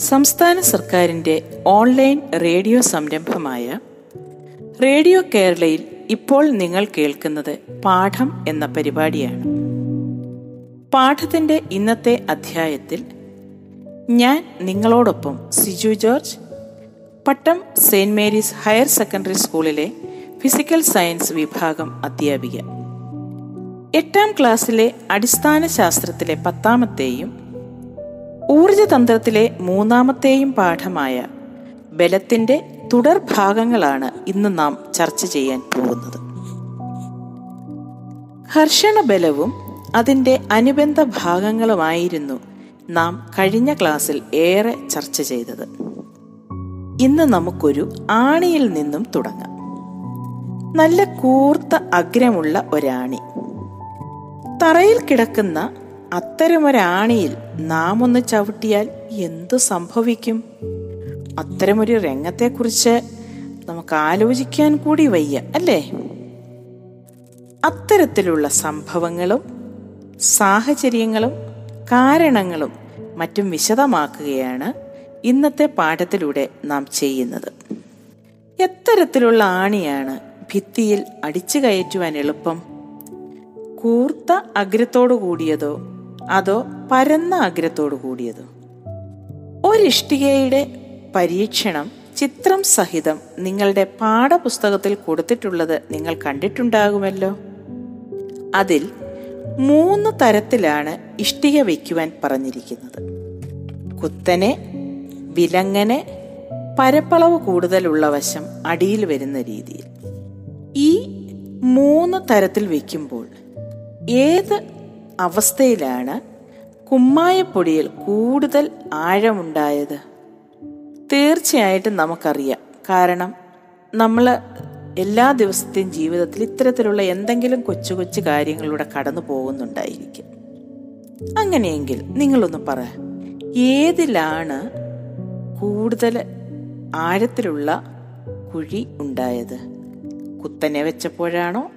സംസ്ഥാന സർക്കാരിന്റെ online radio സംരംഭമായ റേഡിയോ കേരളയിൽ ഇപ്പോൾ നിങ്ങൾ കേൾക്കുന്നത് പാഠം എന്ന പരിപാടിയാണ്. പാഠത്തിന്റെ ഇന്നത്തെ അധ്യായത്തിൽ ഞാൻ നിങ്ങളോടൊപ്പം Siju George Pattom Saint Mary's higher secondary സ്കൂളിലെ ഫിസിക്കൽ സയൻസ് വിഭാഗം അധ്യാപിക. എട്ടാം ക്ലാസ്സിലെ അടിസ്ഥാന ശാസ്ത്രത്തിലെ പത്താമത്തെയും ഊർജതന്ത്രത്തിലെ മൂന്നാമത്തെയും പാഠമായ ബലത്തിന്റെ തുടർഭാഗങ്ങളാണ് ഇന്ന് നാം ചർച്ച ചെയ്യാൻ പോകുന്നത്. ഘർഷണ ബലവും അതിന്റെ അനുബന്ധ ഭാഗങ്ങളുമായിരുന്നു നാം കഴിഞ്ഞ ക്ലാസ്സിൽ ഏറെ ചർച്ച ചെയ്തത്. ഇന്ന് നമുക്കൊരു ആണിയിൽ നിന്നും തുടങ്ങാം. നല്ല കൂർത്ത അഗ്രമുള്ള ഒരാണി. തറയിൽ കിടക്കുന്ന അത്തരമൊരാണിയിൽ നാം ഒന്ന് ചവിട്ടിയാൽ എന്തു സംഭവിക്കും? അത്തരമൊരു രംഗത്തെക്കുറിച്ച് നമുക്ക് ആലോചിക്കാൻ കൂടി വയ്യ അല്ലേ? അത്തരത്തിലുള്ള സംഭവങ്ങളും സാഹചര്യങ്ങളും കാരണങ്ങളും മറ്റും വിശദമാക്കുകയാണ് ഇന്നത്തെ പാഠത്തിലൂടെ നാം ചെയ്യുന്നത്. എത്തരത്തിലുള്ള ആണിയാണ് ഭിത്തിയിൽ അടിച്ചു കയറ്റുവാൻ എളുപ്പം. കൂർത്ത അഗ്രത്തോടു കൂടിയതോ അതോ പരന്ന അഗ്രത്തോടു കൂടിയതോ? ഒരിഷ്ടികയുടെ പരീക്ഷണം ചിത്രം സഹിതം നിങ്ങളുടെ പാഠപുസ്തകത്തിൽ കൊടുത്തിട്ടുള്ളത് നിങ്ങൾ കണ്ടിട്ടുണ്ടാകുമല്ലോ. അതിൽ മൂന്ന് തരത്തിലാണ് ഇഷ്ടിക വയ്ക്കുവാൻ പറഞ്ഞിരിക്കുന്നത്. കുത്തനെ വിലങ്ങനെ പരപ്പളവ് കൂടുതലുള്ള വശം അടിയിൽ വരുന്ന രീതിയിൽ. ഈ മൂന്ന് തരത്തിൽ വയ്ക്കുമ്പോൾ ഏത് അവസ്ഥയിലാണ് കുമ്മായപ്പൊടിയിൽ കൂടുതൽ ആഴമുണ്ടായത്? തീർച്ചയായിട്ടും നമുക്കറിയാം. കാരണം നമ്മൾ എല്ലാ ദിവസത്തെയും ജീവിതത്തിൽ ഇത്തരത്തിലുള്ള എന്തെങ്കിലും കൊച്ചു കൊച്ചു കാര്യങ്ങളിലൂടെ കടന്നു പോകുന്നുണ്ടായിരിക്കും. അങ്ങനെയെങ്കിൽ നിങ്ങളൊന്ന് പറ ഏതിലാണ് കൂടുതൽ ആഴത്തിലുള്ള കുഴി ഉണ്ടായത്? കുത്തനെ വെച്ചപ്പോഴാണോ?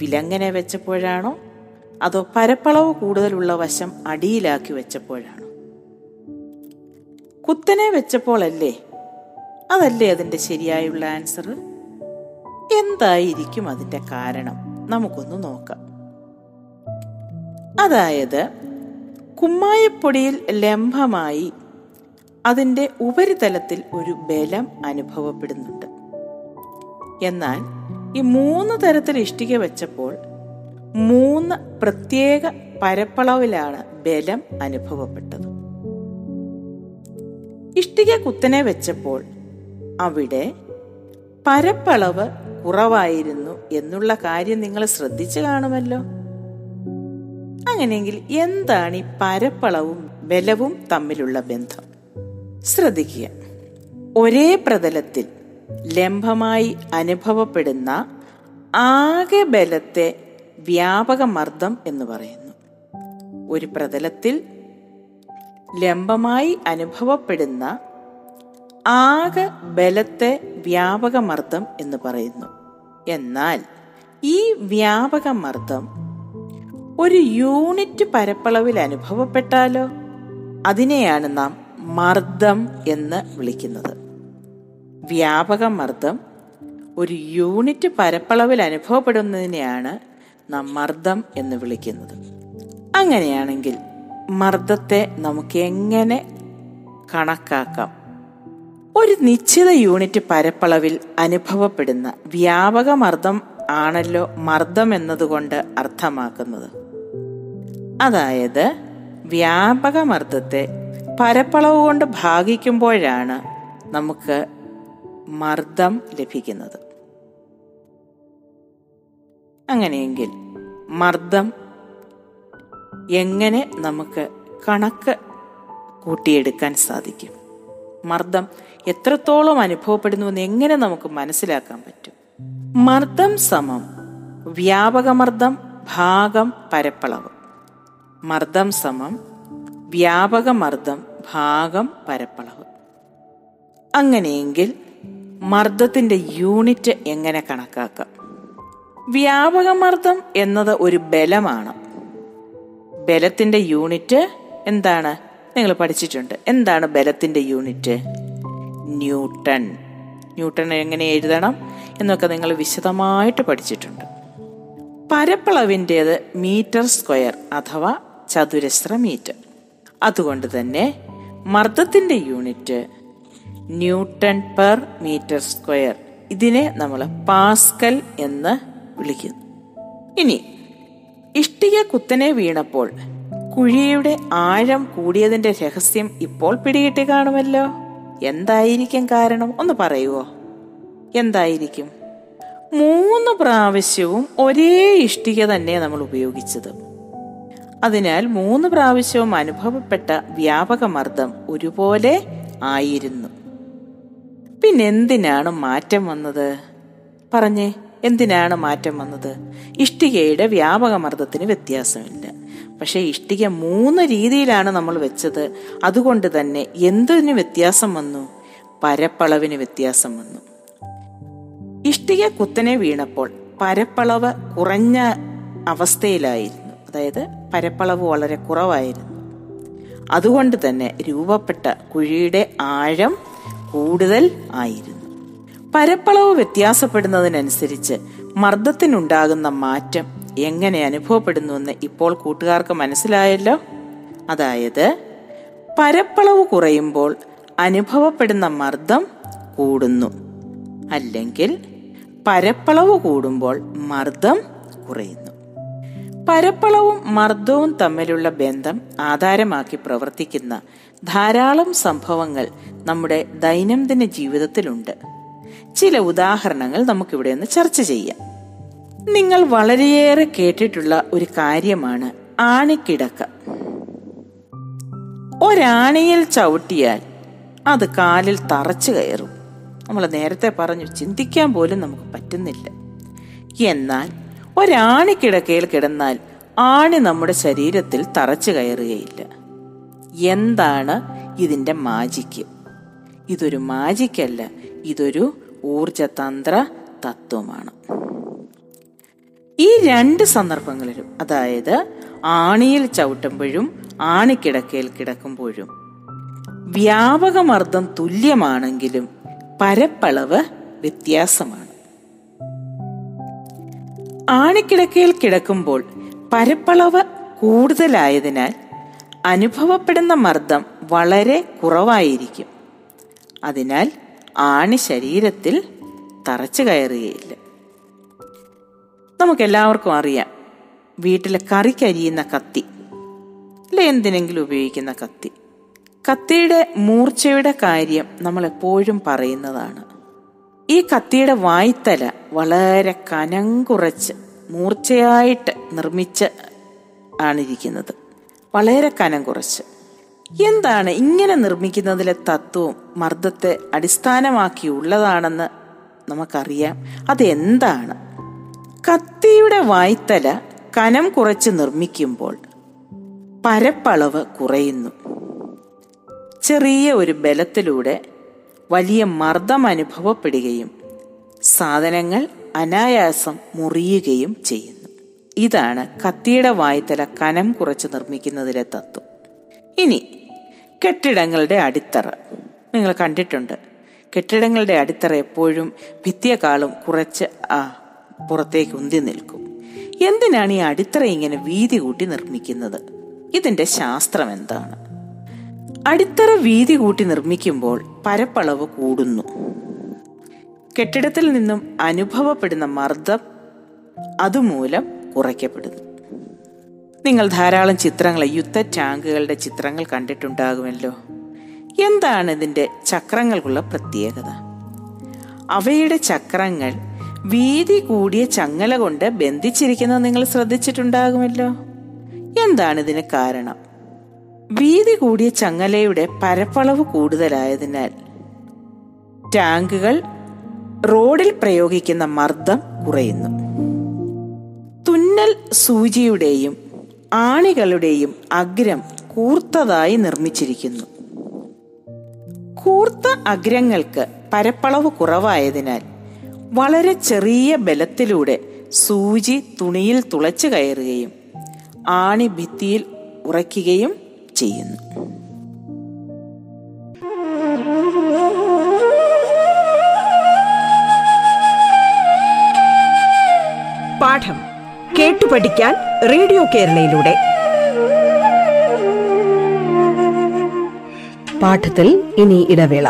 വിലങ്ങനെ വെച്ചപ്പോഴാണോ? അതോ പരപ്പളവ് കൂടുതലുള്ള വശം അടിയിലാക്കി വെച്ചപ്പോഴാണ്? കുത്തനെ വെച്ചപ്പോഴല്ലേ അതല്ലേ അതിന്റെ ശരിയായുള്ള ആൻസർ? എന്തായിരിക്കും അതിന്റെ കാരണം? നമുക്കൊന്ന് നോക്കാം. അതായത് കുമ്മായപ്പൊടിയിൽ ലംബമായി അതിന്റെ ഉപരിതലത്തിൽ ഒരു ബലം അനുഭവപ്പെടുന്നുണ്ട്. എന്നാൽ ഈ മൂന്ന് തരത്തിൽ ഇഷ്ടിക വെച്ചപ്പോൾ മൂന്ന് പ്രത്യേക പരപ്പളവിലാണ് ബലം അനുഭവപ്പെട്ടത്. ഇഷ്ടിക കുത്തനെ വെച്ചപ്പോൾ അവിടെ പരപ്പളവ് കുറവായിരുന്നു എന്നുള്ള കാര്യം നിങ്ങൾ ശ്രദ്ധിച്ചു കാണുമല്ലോ. അങ്ങനെയെങ്കിൽ എന്താണ് ഈ പരപ്പളവും ബലവും തമ്മിലുള്ള ബന്ധം? ശ്രദ്ധിക്കുക. ഒരേ പ്രതലത്തിൽ ലംബമായി അനുഭവപ്പെടുന്ന ആകെ ബലത്തെ വ്യാപക മർദ്ദം എന്ന് പറയുന്നു. ഒരു പ്രതലത്തിൽ ലംബമായി അനുഭവപ്പെടുന്ന ആകെ ബലത്തെ വ്യാപക മർദ്ദം എന്ന് പറയുന്നു. എന്നാൽ ഈ വ്യാപക മർദ്ദം ഒരു യൂണിറ്റ് പരപ്പളവിൽ അനുഭവപ്പെട്ടാലോ? അതിനെയാണ് നാം മർദ്ദം എന്ന് വിളിക്കുന്നത്. വ്യാപക മർദ്ദം ഒരു യൂണിറ്റ് പരപ്പളവിൽ അനുഭവപ്പെടുന്നതിനെയാണ് നാം മർദ്ദം എന്ന് വിളിക്കുന്നത്. അങ്ങനെയാണെങ്കിൽ മർദ്ദത്തെ നമുക്ക് എങ്ങനെ കണക്കാക്കാം? ഒരു നിശ്ചിത യൂണിറ്റ് പരപ്പളവിൽ അനുഭവപ്പെടുന്ന വ്യാപക മർദ്ദം ആണല്ലോ മർദ്ദം എന്നതുകൊണ്ട് അർത്ഥമാക്കുന്നത്. അതായത് വ്യാപക മർദ്ദത്തെ പരപ്പളവ് കൊണ്ട് ഭാഗിക്കുമ്പോഴാണ് നമുക്ക് മർദ്ദം ലഭിക്കുന്നത്. അങ്ങനെയെങ്കിൽ മർദ്ദം എങ്ങനെ നമുക്ക് കണക്ക് കൂട്ടിയെടുക്കാൻ സാധിക്കും? മർദ്ദം എത്രത്തോളം അനുഭവപ്പെടുന്നുവെന്ന് എങ്ങനെ നമുക്ക് മനസ്സിലാക്കാൻ പറ്റും? മർദ്ദം സമം വ്യാപകമർദ്ദം ഭാഗം പരപ്പളവ്. മർദ്ദം സമം വ്യാപകമർദ്ദം ഭാഗം പരപ്പളവ്. അങ്ങനെയെങ്കിൽ മർദ്ദത്തിന്റെ യൂണിറ്റ് എങ്ങനെ കണക്കാക്കാം? വ്യാപകമർദ്ദം എന്നത് ഒരു ബലമാണ്. ബലത്തിന്റെ യൂണിറ്റ് എന്താണ്? നിങ്ങൾ പഠിച്ചിട്ടുണ്ട്. എന്താണ് ബലത്തിന്റെ യൂണിറ്റ്? ന്യൂട്ടൺ. ന്യൂട്ടൺ എങ്ങനെ എഴുതണം എന്നൊക്കെ നിങ്ങൾ വിശദമായിട്ട് പഠിച്ചിട്ടുണ്ട്. പരപ്പളവിന്റേത് മീറ്റർ സ്ക്വയർ അഥവാ ചതുരശ്ര മീറ്റർ. അതുകൊണ്ട് തന്നെ മർദ്ദത്തിന്റെ unit newton per metre square. ഇതിനെ നമ്മൾ പാസ്കൽ എന്ന് വിളിക്കുന്നു. ഇനി ഇഷ്ടിക കുത്തനെ വീണപ്പോൾ കുഴിയുടെ ആഴം കൂടിയതിന്റെ രഹസ്യം ഇപ്പോൾ പിടികിട്ടി കാണുമല്ലോ? എന്തായിരിക്കും കാരണം? ഒന്ന് പറയുവോ? എന്തായിരിക്കും? മൂന്ന് പ്രാവശ്യവും ഒരേ ഇഷ്ടിക തന്നെ നമ്മൾ ഉപയോഗിച്ചത്. അതിനാൽ മൂന്ന് പ്രാവശ്യവും അനുഭവപ്പെട്ട വ്യാപക മർദ്ദം ഒരുപോലെ ആയിരുന്നു. പിന്നെന്തിനാണ് മാറ്റം വന്നത്? പറഞ്ഞേ. എന്തിനാണ് മാറ്റം വന്നത്? ഇഷ്ടികയുടെ വ്യാപക മർദ്ദത്തിന് വ്യത്യാസമില്ല. പക്ഷെ ഇഷ്ടിക മൂന്ന് രീതിയിലാണ് നമ്മൾ വെച്ചത്. അതുകൊണ്ട് തന്നെ എന്തിന് വ്യത്യാസം വന്നു? പരപ്പളവിന് വ്യത്യാസം വന്നു. ഇഷ്ടിക കുത്തനെ വീണപ്പോൾ പരപ്പളവ് കുറഞ്ഞ അവസ്ഥയിലായിരുന്നു. അതായത് പരപ്പളവ് വളരെ കുറവായിരുന്നു. അതുകൊണ്ട് തന്നെ രൂപപ്പെട്ട കുഴിയുടെ ആഴം കൂടുതൽ ആയിരുന്നു. പരപ്പളവ് വ്യത്യാസപ്പെടുന്നതിനനുസരിച്ച് മർദ്ദത്തിനുണ്ടാകുന്ന മാറ്റം എങ്ങനെ അനുഭവപ്പെടുന്നുവെന്ന് ഇപ്പോൾ കൂട്ടുകാർക്ക് മനസ്സിലായല്ലോ? അതായത് പരപ്പളവ് കുറയുമ്പോൾ അനുഭവപ്പെടുന്ന മർദ്ദം കൂടുന്നു. അല്ലെങ്കിൽ പരപ്പളവ് കൂടുമ്പോൾ മർദ്ദം കുറയുന്നു. പരപ്പളവും മർദ്ദവും തമ്മിലുള്ള ബന്ധം ആധാരമാക്കി പ്രവർത്തിക്കുന്ന ധാരാളം സംഭവങ്ങൾ നമ്മുടെ ദൈനംദിന ജീവിതത്തിലുണ്ട്. ചില ഉദാഹരണങ്ങൾ നമുക്കിവിടെ ഒന്ന് ചർച്ച ചെയ്യാം. നിങ്ങൾ വളരെയേറെ കേട്ടിട്ടുള്ള ഒരു കാര്യമാണ് ആണിക്കിടക്ക. ഒരാണിയിൽ ചവിട്ടിയാൽ അത് കാലിൽ തറച്ചു കയറും. നമ്മൾ നേരത്തെ പറഞ്ഞു ചിന്തിക്കാൻ പോലും നമുക്ക് പറ്റുന്നില്ല. എന്നാൽ ഒരാണിക്കിടക്കയിൽ കിടന്നാൽ ആണി നമ്മുടെ ശരീരത്തിൽ തറച്ചു കയറുകയില്ല. എന്താണ് ഇതിന്റെ മാജിക്ക് ഇതൊരു മാജിക്കല്ല ഇതൊരു ഊർജതന്ത്ര തത്വമാണ് ഈ രണ്ട് സന്ദർഭങ്ങളിലും അതായത് ആണിയിൽ ചവിട്ടുമ്പോഴും ആണിക്കിടക്കയിൽ കിടക്കുമ്പോഴും വ്യാപകമർദ്ദം തുല്യമാണെങ്കിലും പരപ്പളവ് വ്യത്യാസമാണ്. ആണിക്കിടക്കയിൽ കിടക്കുമ്പോൾ പരപ്പളവ് കൂടുതലായതിനാൽ അനുഭവപ്പെടുന്ന മർദ്ദം വളരെ കുറവായിരിക്കും. അതിനാൽ ആണി ശരീരത്തിൽ തറച്ചു കയറുകയില്ല. നമുക്കെല്ലാവർക്കും അറിയാം വീട്ടിലെ കറി കരിയുന്ന കത്തി അല്ലെ എന്തിനെങ്കിലും ഉപയോഗിക്കുന്ന കത്തി. കത്തിയുടെ മൂർച്ചയുടെ കാര്യം നമ്മൾ എപ്പോഴും പറയുന്നതാണ്. ഈ കത്തിയുടെ വായ്ത്തല വളരെ കനം കുറച്ച് മൂർച്ചയായിട്ട് നിർമ്മിച്ച് ആണിരിക്കുന്നത്. വളരെ കനം കുറച്ച് എന്താണ് ഇങ്ങനെ നിർമ്മിക്കുന്നതിലെ തത്വവും മർദ്ദത്തെ അടിസ്ഥാനമാക്കിയുള്ളതാണെന്ന് നമുക്കറിയാം. അതെന്താണ്? കത്തിയുടെ വായ്ത്തല കനം കുറച്ച് നിർമ്മിക്കുമ്പോൾ പരപ്പളവ് കുറയുന്നു. ചെറിയ ഒരു ബലത്തിലൂടെ വലിയ മർദ്ദം അനുഭവപ്പെടുകയും സാധനങ്ങൾ അനായാസം മുറിയുകയും ചെയ്യുന്നു. ഇതാണ് കത്തിയുടെ വായ്ത്തല കനം കുറച്ച് നിർമ്മിക്കുന്നതിലെ തത്വം. ഇനി കെട്ടിടങ്ങളുടെ അടിത്തറ. നിങ്ങൾ കണ്ടിട്ടുണ്ട്. കെട്ടിടങ്ങളുടെ അടിത്തറ എപ്പോഴും ഭിത്തിയെക്കാളും കുറച്ച് ആ പുറത്തേക്ക് ഉന്തി നിൽക്കും. എന്തിനാണ് ഈ അടിത്തറ ഇങ്ങനെ വീതി കൂട്ടി നിർമ്മിക്കുന്നത്? ഇതിന്റെ ശാസ്ത്രം എന്താണ്? അടിത്തറ വീതി കൂട്ടി നിർമ്മിക്കുമ്പോൾ പരപ്പളവ് കൂടുന്നു. കെട്ടിടത്തിൽ നിന്നും അനുഭവപ്പെടുന്ന മർദ്ദം അതുമൂലം കുറയ്ക്കപ്പെടുന്നു. നിങ്ങൾ ധാരാളം ചിത്രങ്ങൾ യുദ്ധ ടാങ്കുകളുടെ ചിത്രങ്ങൾ കണ്ടിട്ടുണ്ടാകുമല്ലോ. എന്താണ് ഇതിന്റെ ചക്രങ്ങൾക്കുള്ള പ്രത്യേകത? അവയുടെ ചക്രങ്ങൾ വീതി കൂടിയ ചങ്ങല കൊണ്ട് ബന്ധിച്ചിരിക്കുന്നത് നിങ്ങൾ ശ്രദ്ധിച്ചിട്ടുണ്ടാകുമല്ലോ. എന്താണ് ഇതിന് കാരണം? വീതി കൂടിയ ചങ്ങലയുടെ പരപ്പളവ് കൂടുതലായതിനാൽ ടാങ്കുകൾ റോഡിൽ പ്രയോഗിക്കുന്ന മർദ്ദം കുറയുന്നു. തുന്നൽ സൂചിയുടെയും ആണികളുടെയും അഗ്രം കൂർത്തതായി നിർമ്മിച്ചിരിക്കുന്നു. കൂർത്ത അഗ്രങ്ങൾക്ക് പരപ്പളവ് കുറവായതിനാൽ വളരെ ചെറിയ ബലത്തിലൂടെ സൂചി തുണിയിൽ തുളച്ചു കയറുകയും ആണി ഭിത്തിയിൽ ഉറയ്ക്കുകയും ചെയ്യുന്നു. പാഠം കേട്ടു പഠിക്കാൻ റേഡിയോ കേരളയിലൂടെ. പാഠത്തിൽ ഇനി ഇടവേള.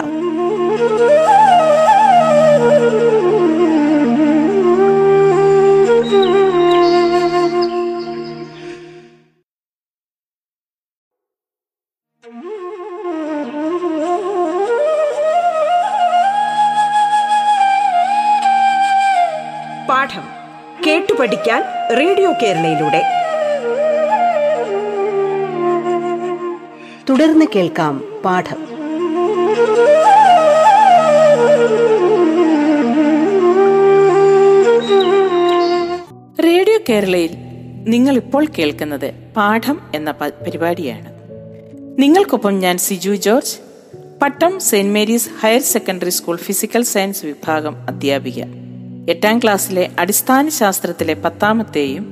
കേരളയിലൂടെ. തുടർന്ന് കേൾക്കാം പാഠം. റേഡിയോ കേരളയിൽ നിങ്ങൾ ഇപ്പോൾ കേൾക്കുന്നത് പാഠം എന്ന പരിപാടിയാണ്. നിങ്ങൾക്കൊപ്പം ഞാൻ Siju George Pattom Saint Mary's higher secondary school physical science വിഭാഗം അധ്യാപിക. എട്ടാം ക്ലാസ്സിലെ അടിസ്ഥാന ശാസ്ത്രത്തിലെ പത്താമത്തെയും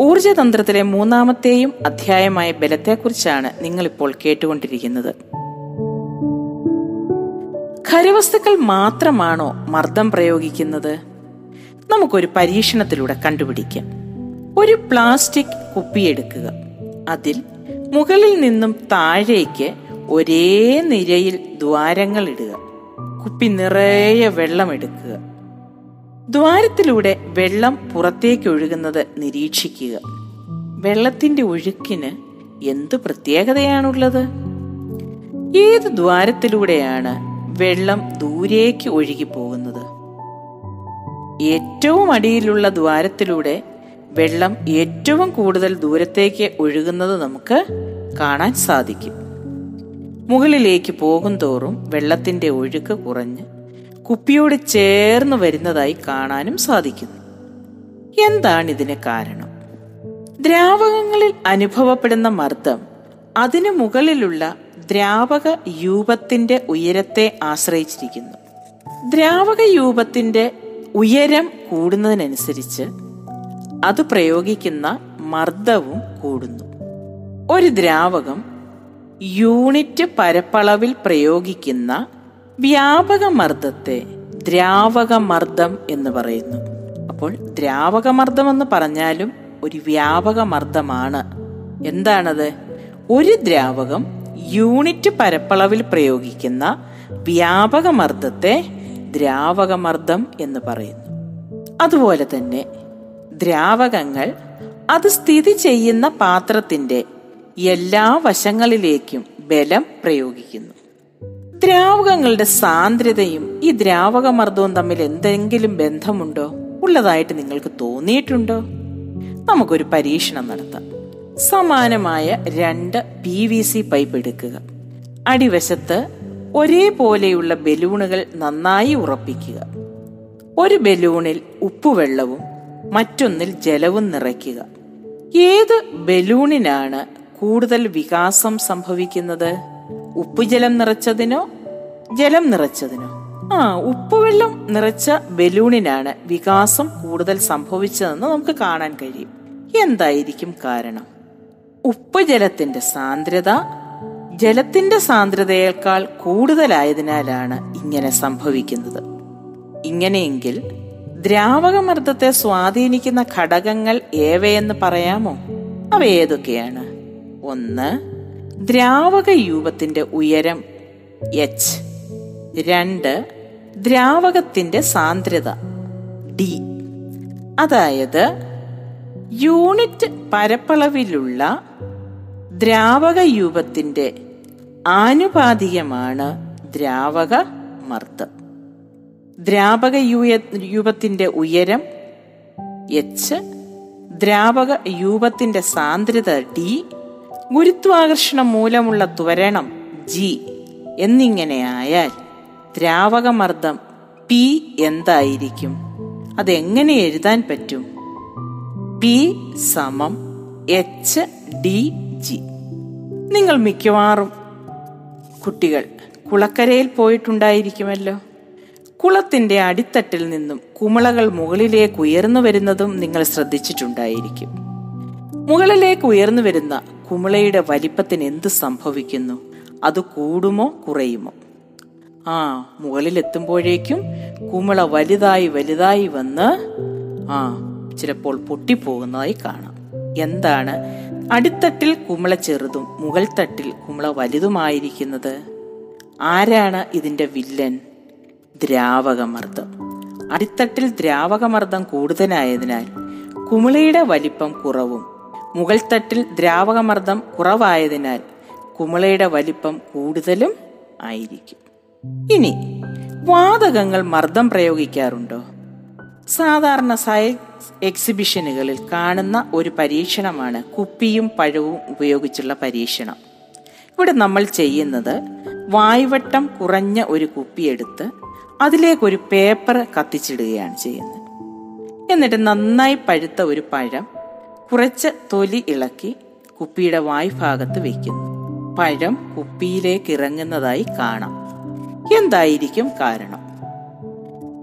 ഊർജതന്ത്രത്തിലെ മൂന്നാമത്തെയും അധ്യായമായ ബലത്തെക്കുറിച്ചാണ് നിങ്ങളിപ്പോൾ കേട്ടുകൊണ്ടിരിക്കുന്നത്. ഖരവസ്തുക്കൾ മാത്രമാണോ മർദ്ദം പ്രയോഗിക്കുന്നത്? നമുക്കൊരു പരീക്ഷണത്തിലൂടെ കണ്ടുപിടിക്കാം. ഒരു പ്ലാസ്റ്റിക് കുപ്പിയെടുക്കുക അതിൽ മുകളിൽ നിന്നും താഴേക്ക് ഒരേ നിരയിൽ ദ്വാരങ്ങൾ ഇടുക. കുപ്പി നിറയെ വെള്ളം എടുക്കുക. ദ്വാരത്തിലൂടെ വെള്ളം പുറത്തേക്ക് ഒഴുകുന്നത് നിരീക്ഷിക്കുക. വെള്ളത്തിന്റെ ഒഴുക്കിന് എന്ത് പ്രത്യേകതയാണുള്ളത്? ഏത് ദ്വാരത്തിലൂടെയാണ് വെള്ളം ദൂരേക്ക് ഒഴുകി പോകുന്നത്? ഏറ്റവും അടിയിലുള്ള ദ്വാരത്തിലൂടെ വെള്ളം ഏറ്റവും കൂടുതൽ ദൂരത്തേക്ക് ഒഴുകുന്നത് നമുക്ക് കാണാൻ സാധിക്കും. മുകളിലേക്ക് പോകും തോറും വെള്ളത്തിന്റെ ഒഴുക്ക് കുറഞ്ഞ് കുപ്പിയോട് ചേർന്ന് വരുന്നതായി കാണാനും സാധിക്കുന്നു. എന്താണ് ഇതിന് കാരണം? ദ്രാവകങ്ങളിൽ അനുഭവപ്പെടുന്ന മർദ്ദം അതിനു മുകളിലുള്ള ദ്രാവക യൂപത്തിന്റെ ഉയരത്തെ ആശ്രയിച്ചിരിക്കുന്നു. ദ്രാവക യൂപത്തിന്റെ ഉയരം കൂടുന്നതിനനുസരിച്ച് അത് പ്രയോഗിക്കുന്ന മർദ്ദവും കൂടുന്നു. ഒരു ദ്രാവകം യൂണിറ്റ് പരപ്പളവിൽ പ്രയോഗിക്കുന്ന വ്യാപക മർദ്ദത്തെ ദ്രാവക മർദ്ദം എന്ന് പറയുന്നു. അപ്പോൾ ദ്രാവക മർദ്ദം എന്ന് പറഞ്ഞാലും ഒരു വ്യാപക മർദ്ദമാണ് എന്താണത്? ഒരു ദ്രാവകം യൂണിറ്റ് പരപ്പളവിൽ പ്രയോഗിക്കുന്ന വ്യാപക മർദ്ദത്തെ ദ്രാവക മർദ്ദം എന്ന് പറയുന്നു. അതുപോലെ തന്നെ ദ്രാവകങ്ങൾ അത് സ്ഥിതി ചെയ്യുന്ന പാത്രത്തിന്റെ എല്ലാ വശങ്ങളിലേക്കും ബലം പ്രയോഗിക്കുന്നു. ദ്രാവകങ്ങളുടെ സാന്ദ്രതയും ഈ ദ്രാവക മർദ്ദവും തമ്മിൽ എന്തെങ്കിലും ബന്ധമുണ്ടോ? ഉള്ളതായിട്ട് നിങ്ങൾക്ക് തോന്നിയിട്ടുണ്ടോ? നമുക്കൊരു പരീക്ഷണം നടത്താം. സമാനമായ രണ്ട് പി വി സി പൈപ്പ് എടുക്കുക. അടിവശത്ത് ഒരേപോലെയുള്ള ബലൂണുകൾ നന്നായി ഉറപ്പിക്കുക. ഒരു ബലൂണിൽ ഉപ്പുവെള്ളവും മറ്റൊന്നിൽ ജലവും നിറയ്ക്കുക. ഏത് ബലൂണിനാണ് കൂടുതൽ വികാസം സംഭവിക്കുന്നത്? ഉപ്പുജലം നിറച്ചതിനോ? ജലം നിറച്ചതിനോ? ആ ഉപ്പുവെള്ളം നിറച്ച ബലൂണിനാണ് വികാസം കൂടുതൽ സംഭവിച്ചതെന്ന് നമുക്ക് കാണാൻ കഴിയും. എന്തായിരിക്കും കാരണം? ഉപ്പുജലത്തിന്റെ സാന്ദ്രത ജലത്തിന്റെ സാന്ദ്രതയേക്കാൾ കൂടുതലായതിനാലാണ് ഇങ്ങനെ സംഭവിക്കുന്നത്. ഇങ്ങനെയെങ്കിൽ ദ്രാവകമർദ്ദത്തെ സ്വാധീനിക്കുന്ന ഘടകങ്ങൾ ഏവയെന്ന് പറയാമോ? അവ ഏതൊക്കെയാണ്? ഒന്ന് ദ്രാവക യൂപത്തിന്റെ ഉയരം എച്ച് രണ്ട് ദ്രാവകത്തിന്റെ സാന്ദ്രത ഡി അതായത് യൂണിറ്റ് പരപ്പളവിലുള്ള ദ്രാവക യൂപത്തിന്റെ ആനുപാതികമാണ് ദ്രാവക മർദ്ദം. ദ്രാവക യൂപത്തിന്റെ ഉയരം എച്ച് ദ്രാവക യൂപത്തിന്റെ സാന്ദ്രത ഡി ഗുരുത്വാകർഷണം മൂലമുള്ള ത്വരണം ജി എന്നിങ്ങനെയായാൽ ദ്രാവകമർദ്ദം പി എന്തായിരിക്കും? അതെങ്ങനെ എഴുതാൻ പറ്റും? പി സമം എച്ച് ഡി ജി. നിങ്ങൾ മിക്കവാറും കുട്ടികൾ കുളക്കരയിൽ പോയിട്ടുണ്ടായിരിക്കുമല്ലോ. കുളത്തിന്റെ അടിത്തട്ടിൽ നിന്നും കുമിളകൾ മുകളിലേക്ക് ഉയർന്നു വരുന്നതും നിങ്ങൾ ശ്രദ്ധിച്ചിട്ടുണ്ടായിരിക്കും. മുകളിലേക്ക് ഉയർന്നു വരുന്ന കുമിളയുടെ വലിപ്പത്തിന് എന്ത് സംഭവിക്കുന്നു? അത് കൂടുമോ കുറയുമോ? ആ മുകളിലെത്തുമ്പോഴേക്കും കുമിള വലുതായി വലുതായി വന്ന് ആ ചിലപ്പോൾ പൊട്ടിപ്പോകുന്നതായി കാണാം. എന്താണ്? അടിത്തട്ടിൽ കുമിള ചെറുതും മുകൾ തട്ടിൽ കുമിള വലുതുമായിരിക്കുന്നത്. ആരാണ് ഇതിന്റെ വില്ലൻ? ദ്രാവകമർദ്ദം. അടിത്തട്ടിൽ ദ്രാവകമർദ്ദം കൂടുതലായതിനാൽ കുമിളയുടെ വലിപ്പം കുറവും മുകൾ തട്ടിൽ ദ്രാവകമർദ്ദം കുറവായതിനാൽ കുമിളയുടെ വലിപ്പം കൂടുതലും ആയിരിക്കും. ഇനി വാതകങ്ങൾ മർദ്ദം പ്രയോഗിക്കാറുണ്ടോ? സാധാരണ സയൻസ് എക്സിബിഷനുകളിൽ കാണുന്ന ഒരു പരീക്ഷണമാണ് കുപ്പിയും പഴവും ഉപയോഗിച്ചുള്ള പരീക്ഷണം. ഇവിടെ നമ്മൾ ചെയ്യുന്നത് വായുവട്ടം കുറഞ്ഞ ഒരു കുപ്പിയെടുത്ത് അതിലേക്കൊരു പേപ്പർ കത്തിച്ചിടുകയാണ് ചെയ്യുന്നത്. എന്നിട്ട് നന്നായി പഴുത്ത ഒരു പഴം കുറച്ച് തൊലി ഇളക്കി കുപ്പിയുടെ വായ്ഭാഗത്ത് വയ്ക്കുന്നു പഴം കുപ്പിയിലേക്ക് ഇറങ്ങുന്നതായി കാണാം. എന്തായിരിക്കും കാരണം?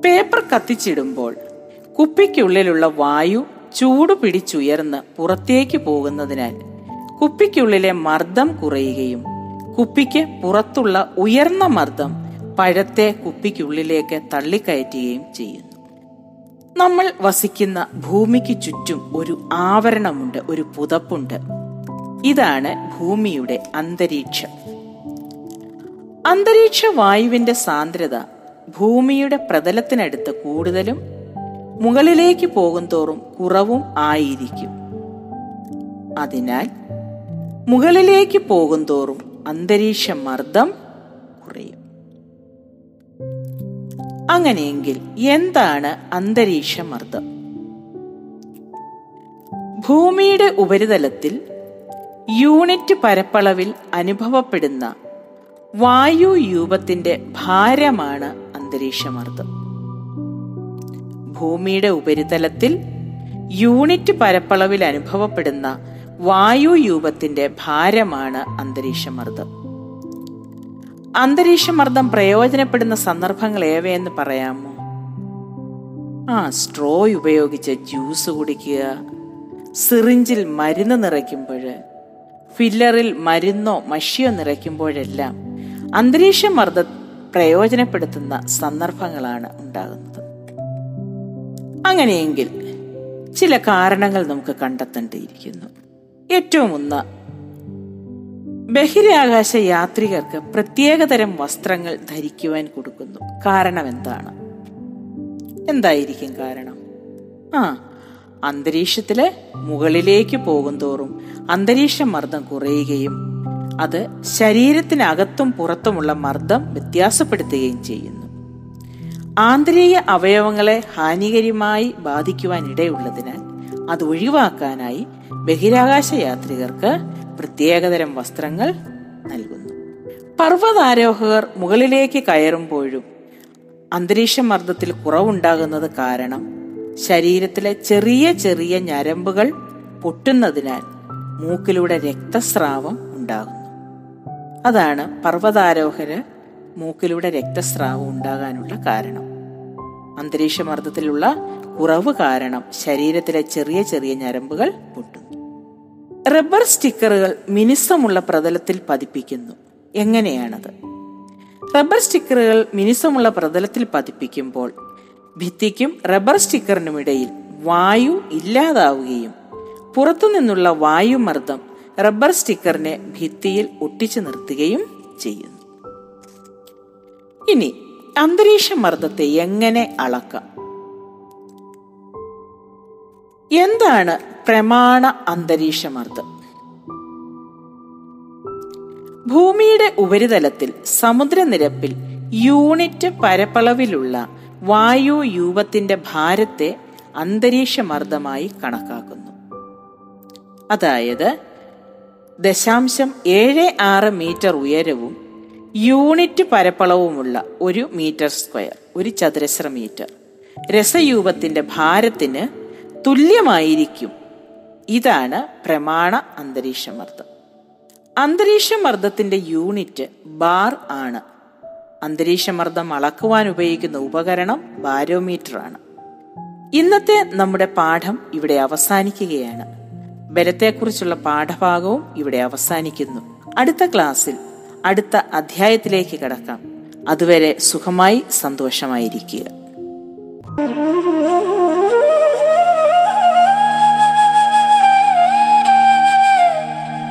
പേപ്പർ കത്തിച്ചിടുമ്പോൾ കുപ്പിക്കുള്ളിലുള്ള വായു ചൂട് പിടിച്ചുയർന്ന് പുറത്തേക്ക് പോകുന്നതിനാൽ കുപ്പിക്കുള്ളിലെ മർദ്ദം കുറയുകയും കുപ്പിക്ക് പുറത്തുള്ള ഉയർന്ന മർദ്ദം പഴത്തെ കുപ്പിക്കുള്ളിലേക്ക് തള്ളിക്കയറ്റുകയും ചെയ്യുന്നു. നമ്മൾ വസിക്കുന്ന ഭൂമിക്ക് ചുറ്റും ഒരു ആവരണമുണ്ട് ഒരു പുതപ്പുണ്ട്. ഇതാണ് ഭൂമിയുടെ അന്തരീക്ഷം. അന്തരീക്ഷ വായുവിന്റെ സാന്ദ്രത ഭൂമിയുടെ പ്രതലത്തിനടുത്ത് കൂടുതലും മുകളിലേക്ക് പോകുന്തോറും കുറവും ആയിരിക്കും. അതിനാൽ മുകളിലേക്ക് പോകുന്തോറും അന്തരീക്ഷ മർദ്ദം അങ്ങനെയെങ്കിൽ എന്താണ് അന്തരീക്ഷ മർദ്ദം ഭൂമിയുടെ ഉപരിതലത്തിൽ യൂണിറ്റ് പരപ്പളവിൽ അനുഭവപ്പെടുന്ന വായു രൂപത്തിന്റെ ഭാരമാണ് അന്തരീക്ഷമർദ്ദം. ഭൂമിയുടെ ഉപരിതലത്തിൽ യൂണിറ്റ് പരപ്പളവിൽ അനുഭവപ്പെടുന്ന വായു രൂപത്തിന്റെ ഭാരമാണ് അന്തരീക്ഷമർദ്ദം. അന്തരീക്ഷമർദ്ദം പ്രയോജനപ്പെടുന്ന സന്ദർഭങ്ങൾ ഏവയെന്ന് പറയാമോ? ആ സ്ട്രോ ഉപയോഗിച്ച് ജ്യൂസ് കുടിക്കുക സിറിഞ്ചിൽ മരുന്ന് നിറയ്ക്കുമ്പോൾ ഫില്ലറിൽ മരുന്നോ മഷിയോ നിറയ്ക്കുമ്പോഴെല്ലാം അന്തരീക്ഷ മർദ്ദം പ്രയോജനപ്പെടുത്തുന്ന സന്ദർഭങ്ങളാണ് ഉണ്ടാകുന്നത്. അങ്ങനെയെങ്കിൽ ചില കാരണങ്ങൾ നമുക്ക് കണ്ടെത്തേണ്ടിയിരിക്കുന്നു. ഏറ്റവും ഒന്ന് ബഹിരാകാശ യാത്രികർക്ക് പ്രത്യേകതരം വസ്ത്രങ്ങൾ ധരിക്കുവാൻ കൊടുക്കുന്നു. കാരണം എന്താണ്? എന്തായിരിക്കും കാരണം? ആ അന്തരീക്ഷത്തിലെ മുകളിലേക്ക് പോകുന്തോറും അന്തരീക്ഷ മർദ്ദം കുറയുകയും അത് ശരീരത്തിനകത്തും പുറത്തുമുള്ള മർദ്ദം വ്യത്യാസപ്പെടുത്തുകയും ചെയ്യുന്നു. ആന്തരിക അവയവങ്ങളെ ഹാനികരമായി ബാധിക്കുവാൻ ഇടയുള്ളതിനാൽ അത് ഒഴിവാക്കാനായി ബഹിരാകാശ യാത്രികർക്ക് പ്രത്യേകതരം വസ്ത്രങ്ങൾ നൽകുന്നു. പർവതാരോഹകർ മുകളിലേക്ക് കയറുമ്പോഴും അന്തരീക്ഷ മർദ്ദത്തിൽ കുറവുണ്ടാകുന്നത് കാരണം ശരീരത്തിലെ ചെറിയ ചെറിയ ഞരമ്പുകൾ പൊട്ടുന്നതിനാൽ മൂക്കിലൂടെ രക്തസ്രാവം ഉണ്ടാകുന്നു. അതാണ് പർവതാരോഹര് മൂക്കിലൂടെ രക്തസ്രാവം ഉണ്ടാകാനുള്ള കാരണം. അന്തരീക്ഷ മർദ്ദത്തിലുള്ള കുറവ് കാരണം ശരീരത്തിലെ ചെറിയ ചെറിയ ഞരമ്പുകൾ പൊട്ടുന്നു. റബ്ബർ സ്റ്റിക്കറുകൾ മിനിസമുള്ള പ്രതലത്തിൽ പതിപ്പിക്കുന്നു. എങ്ങനെയാണത്? റബ്ബർ സ്റ്റിക്കറുകൾ മിനിസമുള്ള പ്രതലത്തിൽ പതിപ്പിക്കുമ്പോൾ ഭിത്തിക്കും റബ്ബർ സ്റ്റിക്കറിനും ഇടയിൽ വായു ഇല്ലാതാവുകയും പുറത്തുനിന്നുള്ള വായുമർദ്ദം റബ്ബർ സ്റ്റിക്കറിനെ ഭിത്തിയിൽ ഒട്ടിച്ചു നിർത്തുകയും ചെയ്യുന്നു. ഇനി അന്തരീക്ഷ മർദ്ദത്തെ എങ്ങനെ അളക്കാം? എന്താണ് പ്രമാണ അന്തരീക്ഷമർദ്ദം. ഭൂമിയുടെ ഉപരിതലത്തിൽ സമുദ്രനിരപ്പിൽ യൂണിറ്റ് പരപ്പളവിലുള്ള വായു യൂപത്തിന്റെ ഭാരത്തെ അന്തരീക്ഷ മർദ്ദമായി കണക്കാക്കുന്നു. അതായത് ദശാംശം ഏഴ് ആറ് മീറ്റർ ഉയരവും യൂണിറ്റ് പരപ്പളവുമുള്ള ഒരു മീറ്റർ സ്ക്വയർ ഒരു ചതുരശ്ര മീറ്റർ. രസയൂപത്തിന്റെ ഭാരത്തിന് തുല്യമായിരിക്കും ഇതാണ് പ്രമാണ അന്തരീക്ഷമർദ്ദം. അന്തരീക്ഷമർദ്ദത്തിന്റെ യൂണിറ്റ് ബാർ ആണ്. അന്തരീക്ഷമർദ്ദം അളക്കുവാൻ ഉപയോഗിക്കുന്ന ഉപകരണം ബാരോമീറ്റർ ആണ് ഇന്നത്തെ നമ്മുടെ പാഠം ഇവിടെ അവസാനിക്കുകയാണ്. ബലത്തെക്കുറിച്ചുള്ള പാഠഭാഗവും ഇവിടെ അവസാനിക്കുന്നു. അടുത്ത ക്ലാസ്സിൽ അടുത്ത അധ്യായത്തിലേക്ക് കടക്കാം. അതുവരെ സുഖമായി സന്തോഷമായിരിക്കുക.